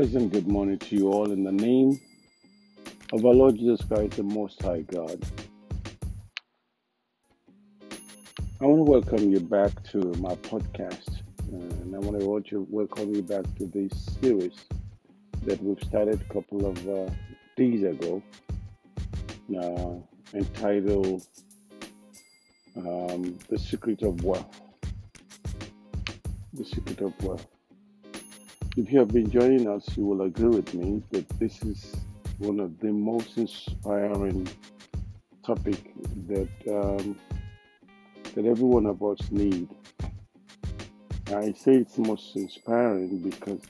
Pleasant good morning to you all in the name of our Lord Jesus Christ, the Most High God. I want to welcome you back to my podcast, and I want to welcome you back to this series that we've started a couple of uh, days ago, uh, entitled um, "The Secret of Wealth." The Secret of Wealth. If you have been joining us, you will agree with me that this is one of the most inspiring topic that um, that every one of us need. I say it's most inspiring because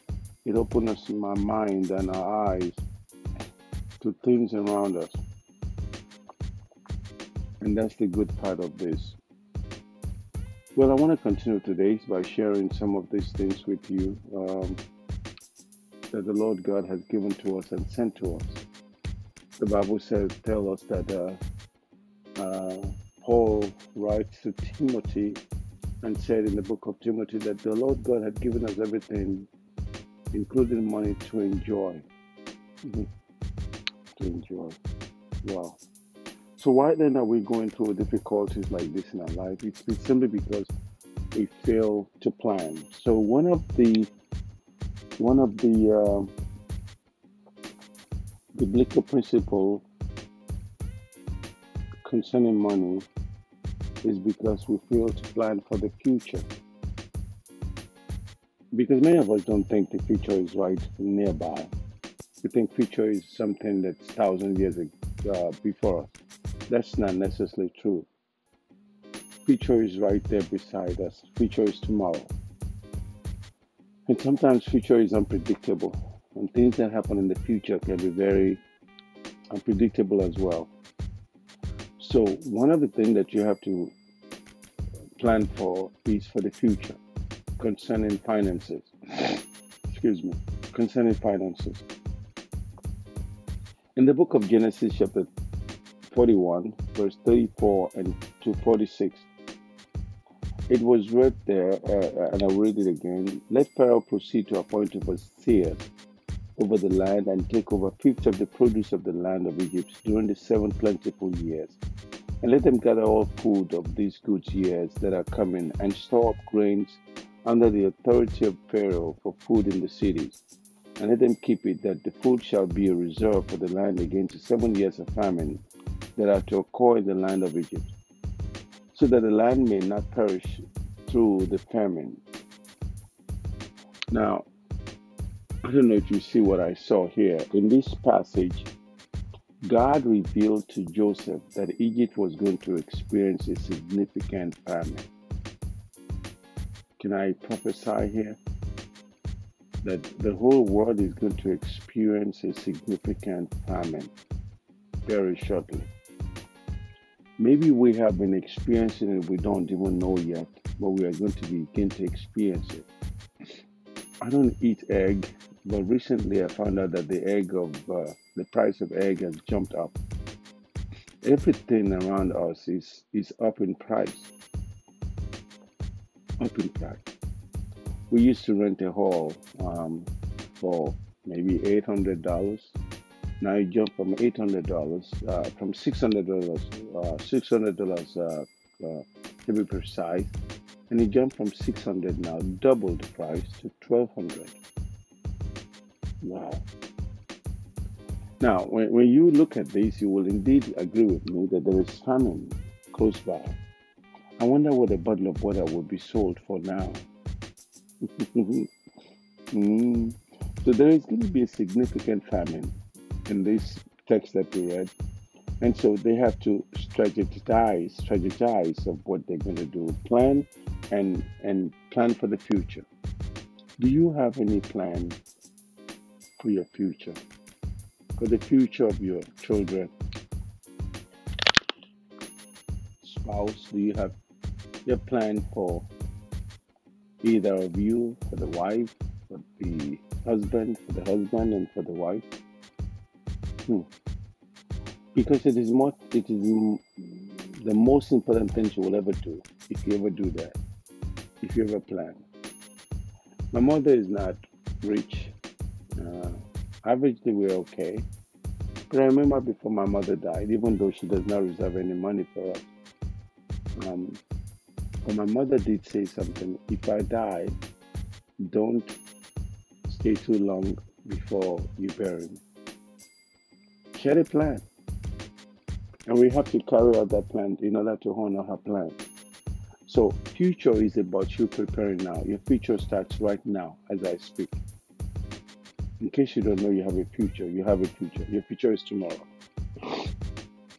it opens my mind and our eyes to things around us. And that's the good part of this. Well, I want to continue today by sharing some of these things with you um, that the Lord God has given to us and sent to us. The Bible says, tell us that uh, uh, Paul writes to Timothy and said in the book of Timothy that the Lord God had given us everything, including money, to enjoy. Mm-hmm. To enjoy. Wow. So why then are we going through difficulties like this in our life? It's, simply because we fail to plan. So one of the one of the uh, biblical principle concerning money is because we fail to plan for the future. Because many of us don't think the future is right nearby. We think future is something that's thousand years uh, before us. That's not necessarily true. Future is right there beside us. Future is tomorrow. And sometimes future is unpredictable. And things that happen in the future can be very unpredictable as well. So one of the things that you have to plan for is for the future concerning finances. Excuse me, concerning finances. In the book of Genesis, chapter 41, verse 34 and to 46. It was read there, uh, and I'll read it again. Let Pharaoh proceed to appoint overseers over the land and take over fifth of the produce of the land of Egypt during the seven plentiful years. And let them gather all food of these good years that are coming and store up grains under the authority of Pharaoh for food in the cities. And let them keep it that the food shall be a reserve for the land against the seven years of famine that are to occur in the land of Egypt, so that the land may not perish through the famine. Now, I don't know if you see what I saw here. In this passage, God revealed to Joseph that Egypt was going to experience a significant famine. Can I prophesy here? That the whole world is going to experience a significant famine very shortly. Maybe we have been experiencing it, we don't even know yet, but we are going to begin to experience it. I don't eat egg, but recently I found out that the egg of uh, the price of egg has jumped up. Everything around us is is up in price. Up in price. We used to rent a hall um, for maybe eight hundred dollars now it jumped from eight hundred dollars, uh, from six hundred dollars, uh, six hundred dollars uh, uh, to be precise, and it jumped from six hundred now, double the price to twelve hundred. Wow. Now, when, when you look at this, you will indeed agree with me that there is famine close by. I wonder what a bottle of water would be sold for now. mm. So there is going to be a significant famine in this text that we read. And so they have to strategize, strategize of what they're going to do, plan and and plan for the future. Do you have any plan for your future? For the future of your children? Spouse, do you have your plan for either of you, for the wife, for the husband, for the husband and for the wife? Hmm. Because it is more, it is the most important thing you will ever do if you ever do that, if you ever plan. My mother is not rich, Uh, averagely, we're okay. But I remember before my mother died, even though she does not reserve any money for us, um, but my mother did say something. If I die, don't stay too long before you bury me. She had a plan, and we have to carry out that plan in order to honor her plan. So, future is about you preparing now. Your future starts right now as I speak. In case you don't know, you have a future. You have a future. Your future is tomorrow.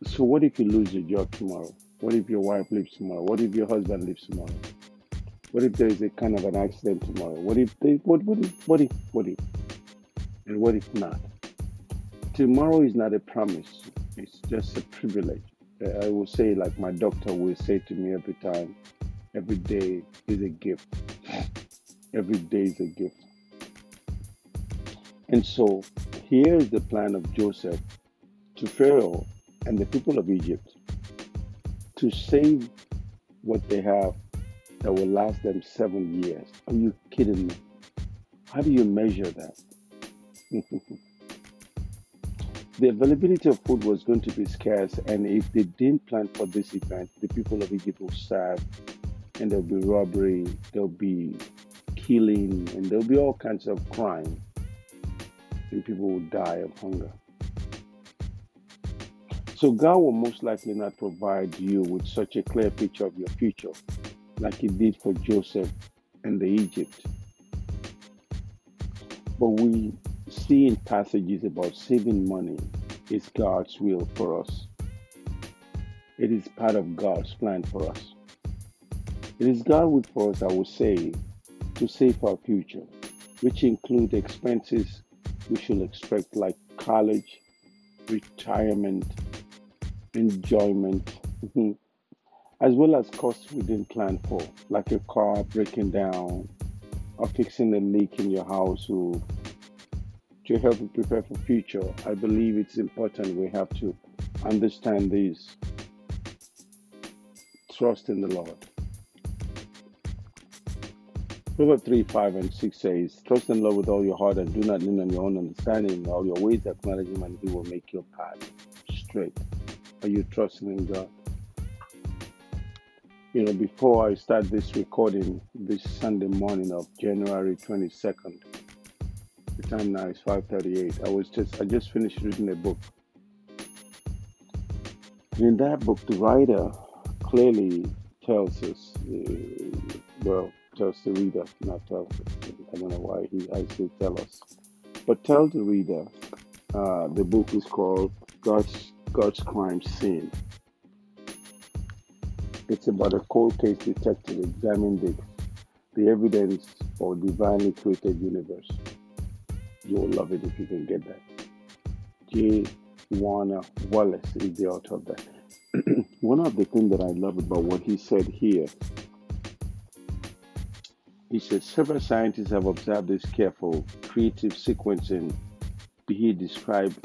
So, what if you lose your job tomorrow? What if your wife leaves tomorrow? What if your husband leaves tomorrow? What if there is a kind of an accident tomorrow? What if they, what, what if, what if, what if, and what if not? Tomorrow is not a promise. It's just a privilege. Uh, I will say, like my doctor will say to me every time, every day is a gift. Every day is a gift. And so here is the plan of Joseph to Pharaoh and the people of Egypt to save what they have that will last them seven years. Are you kidding me? How do you measure that? the availability of food was going to be scarce, and if they didn't plan for this event, the people of Egypt will starve, and there'll be robbery, there'll be killing, and there'll be all kinds of crime and people will die of hunger. So God will most likely not provide you with such a clear picture of your future like he did for Joseph and the Egypt. But we see in passages about saving money is God's will for us. It is part of God's plan for us. It is God's will for us, I will say, to save our future, which include expenses we should expect like college, retirement, enjoyment, as well as costs we didn't plan for, like a car breaking down or fixing a leak in your house or to help you prepare for future. I believe it's important we have to understand this. Trust in the Lord. Proverbs 3, 5, and 6 says, Trust in the Lord with all your heart and do not lean on your own understanding. In all your ways acknowledge him and he will make your path straight. Are you trusting in God? You know, before I start this recording this Sunday morning of January 22nd, the time now is 5:38. I was just I just finished reading a book. In that book, the writer clearly tells us, uh, well, tells the reader, not tells us. I don't know why he I say tell us, but tell the reader. Uh, the book is called God's God's Crime Scene. It's about a cold case detective examining the, the evidence for divinely created universe. You'll love it if you can get that. J. Warner Wallace is the author of that. One of the things that I love about what he said here he said several scientists have observed this careful creative sequencing. He described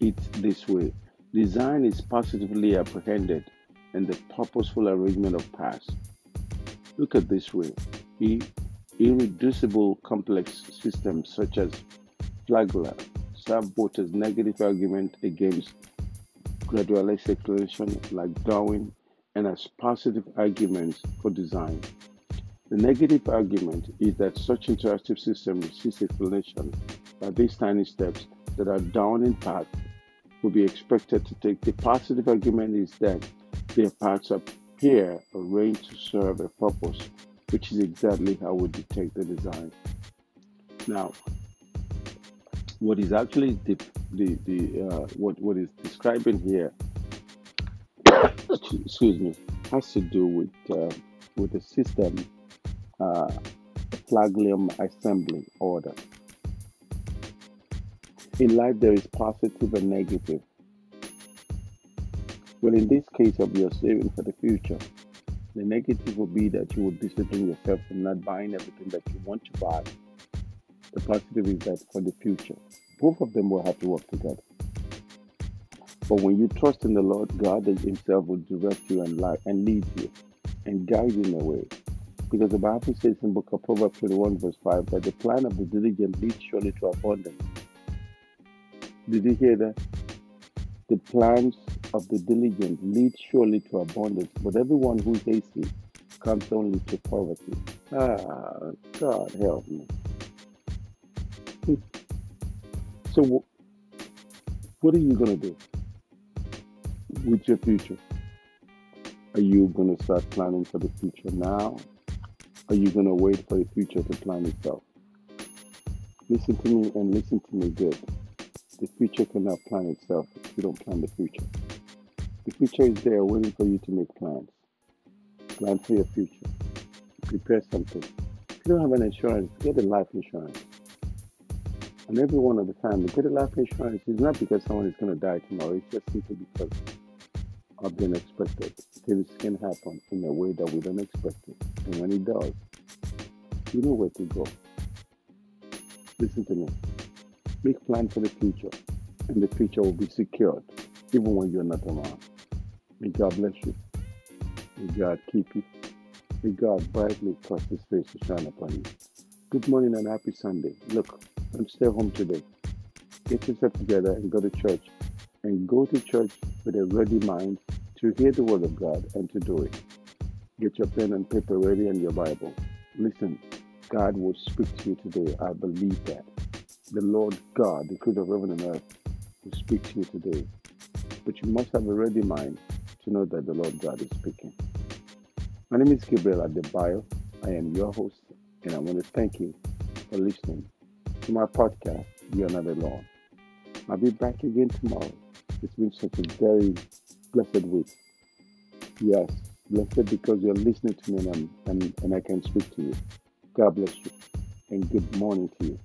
it this way design is positively apprehended and the purposeful arrangement of parts. Look at this way irreducible complex systems such as both as negative argument against gradualist explanation like Darwin and as positive arguments for design. The negative argument is that such interactive systems receive explanation by these tiny steps that are Darwinian path will be expected to take. The positive argument is that their parts appear arranged to serve a purpose, which is exactly how we detect the design. Now, what is actually the, the, the uh, what, what is describing here, excuse me, has to do with uh, with the system uh, assembly order. In life, there is positive and negative. Well, in this case of your saving for the future, the negative will be that you will discipline yourself from not buying everything that you want to buy. The positive is that for the future, both of them will have to work together. But when you trust in the Lord, God Himself will direct you and, and lead you and guide you in a way because the Bible says in book of Proverbs 21 verse 5 that the plan of the diligent leads surely to abundance, Did you hear that? The plans of the diligent lead surely to abundance, but everyone who is hasty comes only to poverty. Ah, God help me. So, what are you going to do with your future? Are you going to start planning for the future now? Are you going to wait for the future to plan itself? Listen to me and listen to me good. The future cannot plan itself if you don't plan the future. The future is there waiting for you to make plans. Plan for your future. Prepare something. If you don't have an insurance, get a life insurance. And every one of the family, get a life insurance. It's not because someone is going to die tomorrow. It's just simply because of the unexpected. Things can happen in a way that we don't expect it. And when it does, you know where to go. Listen to me. Make plans for the future, and the future will be secured even when you're not around. May God bless you. May God keep you. May God brightly cause his face to shine upon you. Good morning and happy Sunday. Look, don't stay home today. Get yourself together and go to church. And go to church with a ready mind to hear the word of God and to do it. Get your pen and paper ready and your Bible. Listen, God will speak to you today. I believe that the Lord God, the creator of heaven and earth, will speak to you today. But you must have a ready mind to know that the Lord God is speaking. My name is Gabriel Adebayo. I am your host, and I want to thank you for listening to my podcast, You're Not Alone. I'll be back again tomorrow. It's been such a very blessed week. Yes, blessed because you're listening to me and, and, and I can speak to you. God bless you, and good morning to you.